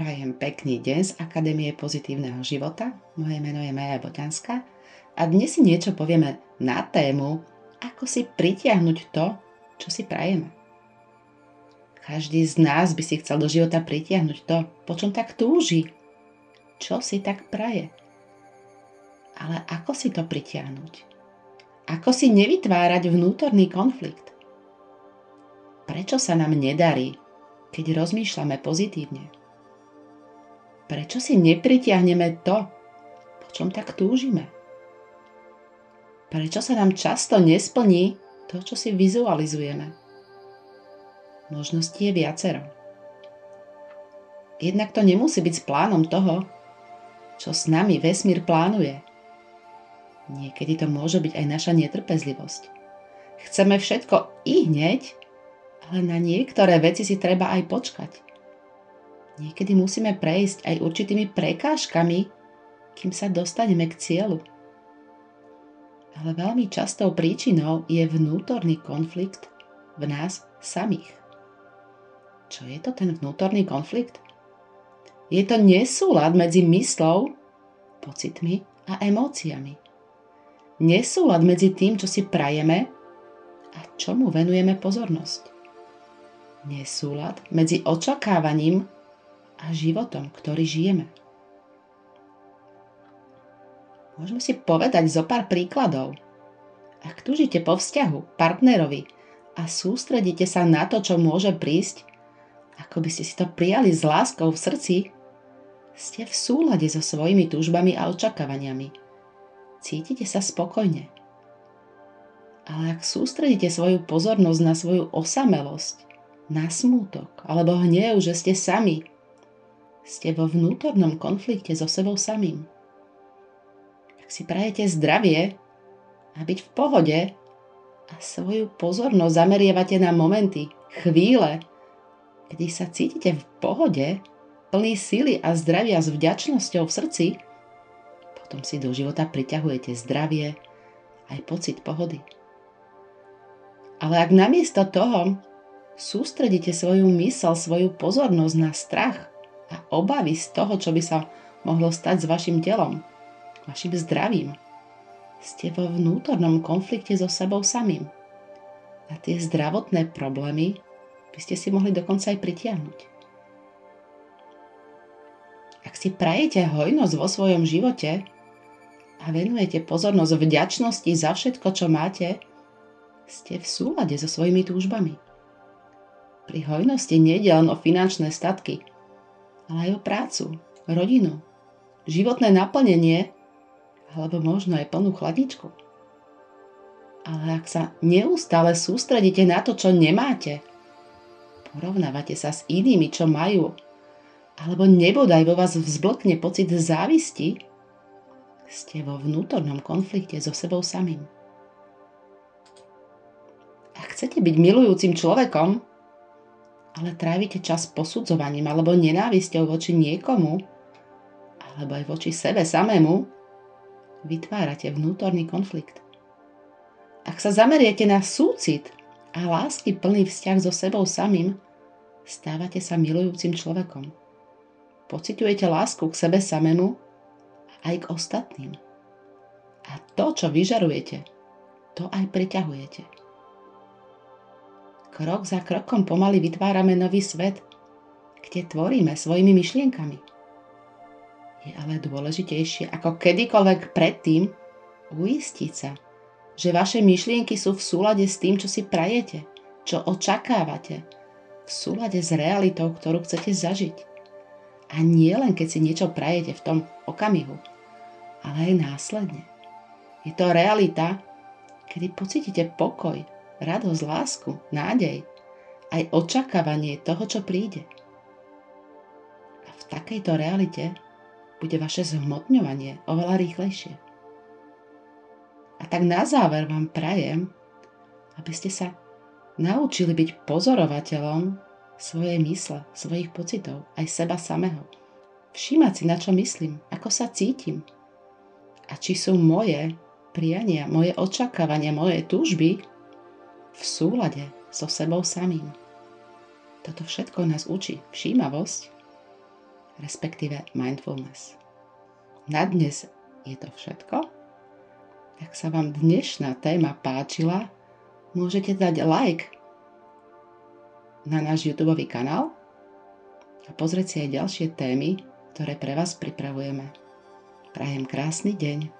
Prajem pekný deň z Akadémie pozitívneho života. Moje meno je Maja Boťanská a dnes si niečo povieme na tému, ako si pritiahnuť to, čo si prajeme. Každý z nás by si chcel do života pritiahnuť to, po čom tak túži, čo si tak praje. Ale ako si to pritiahnuť? Ako si nevytvárať vnútorný konflikt? Prečo sa nám nedarí, keď rozmýšľame pozitívne? Prečo si nepritiahneme to, po čom tak túžime? Prečo sa nám často nesplní to, čo si vizualizujeme? Možností je viacero. Jednak to nemusí byť s plánom toho, čo s nami vesmír plánuje. Niekedy to môže byť aj naša netrpezlivosť. Chceme všetko i hneď, ale na niektoré veci si treba aj počkať Niekedy musíme prejsť aj určitými prekážkami, kým sa dostaneme k cieľu. Ale veľmi častou príčinou je vnútorný konflikt v nás samých. Čo je to ten vnútorný konflikt? Je to nesúlad medzi myslou, pocitmi a emóciami. Nesúlad medzi tým, čo si prajeme a čomu venujeme pozornosť. Nesúlad medzi očakávaním a životom, ktorý žijeme. Môžeme si povedať zo pár príkladov. Ak tužite po vzťahu, partnerovi a sústredíte sa na to, čo môže prísť, ako by ste si to prijali s láskou v srdci, ste v súlade so svojimi túžbami a očakávaniami. Cítite sa spokojne. Ale ak sústredíte svoju pozornosť na svoju osamelosť, na smútok alebo hnev, že ste sami, ste vo vnútornom konflikte so sebou samým. Ak si prajete zdravie a byť v pohode a svoju pozornosť zamerievate na momenty, chvíle, kedy sa cítite v pohode, plný síly a zdravia s vďačnosťou v srdci, potom si do života priťahujete zdravie aj pocit pohody. Ale ak namiesto toho sústredíte svoju mysel, svoju pozornosť na strach, a obavy z toho, čo by sa mohlo stať s vašim telom, vašim zdravím. Ste vo vnútornom konflikte so sebou samým. A tie zdravotné problémy by ste si mohli dokonca aj pritiahnuť. Ak si prajete hojnosť vo svojom živote a venujete pozornosť vďačnosti za všetko, čo máte, ste v súlade so svojimi túžbami. Pri hojnosti nejde len o finančné statky, ale aj o prácu, rodinu, životné naplnenie alebo možno aj plnú chladničku. Ale ak sa neustále sústredíte na to, čo nemáte, porovnávate sa s inými, čo majú, alebo nebodaj vo vás vzblkne pocit závisti, ste vo vnútornom konflikte so sebou samým. Ak chcete byť milujúcim človekom, ale trávite čas posudzovaním alebo nenávisťou voči niekomu, alebo aj voči sebe samému, vytvárate vnútorný konflikt. Ak sa zameriete na súcit a lásky plný vzťah so sebou samým, stávate sa milujúcim človekom. Pocitujete lásku k sebe samému aj k ostatným. A to, čo vyžarujete, to aj priťahujete krok za krokom pomaly vytvárame nový svet, kde tvoríme svojimi myšlienkami. Je ale dôležitejšie ako kedykoľvek predtým uistiť sa, že vaše myšlienky sú v súlade s tým, čo si prajete, čo očakávate, v súlade s realitou, ktorú chcete zažiť. A nie len keď si niečo prajete v tom okamihu, ale aj následne. Je to realita, kedy pocítite pokoj, radosť, lásku, nádej, aj očakávanie toho, čo príde. A v takejto realite bude vaše zhmotňovanie oveľa rýchlejšie. A tak na záver vám prajem, aby ste sa naučili byť pozorovateľom svojej mysle, svojich pocitov, aj seba samého. Všímať si, na čo myslím, ako sa cítim. A či sú moje priania, moje očakávania, moje túžby v súlade so sebou samým. Toto všetko nás učí všímavosť, respektíve mindfulness. Na dnes je to všetko. Ak sa vám dnešná téma páčila, môžete dať like na náš YouTube kanál a pozrieť si aj ďalšie témy, ktoré pre vás pripravujeme. Prajem krásny deň.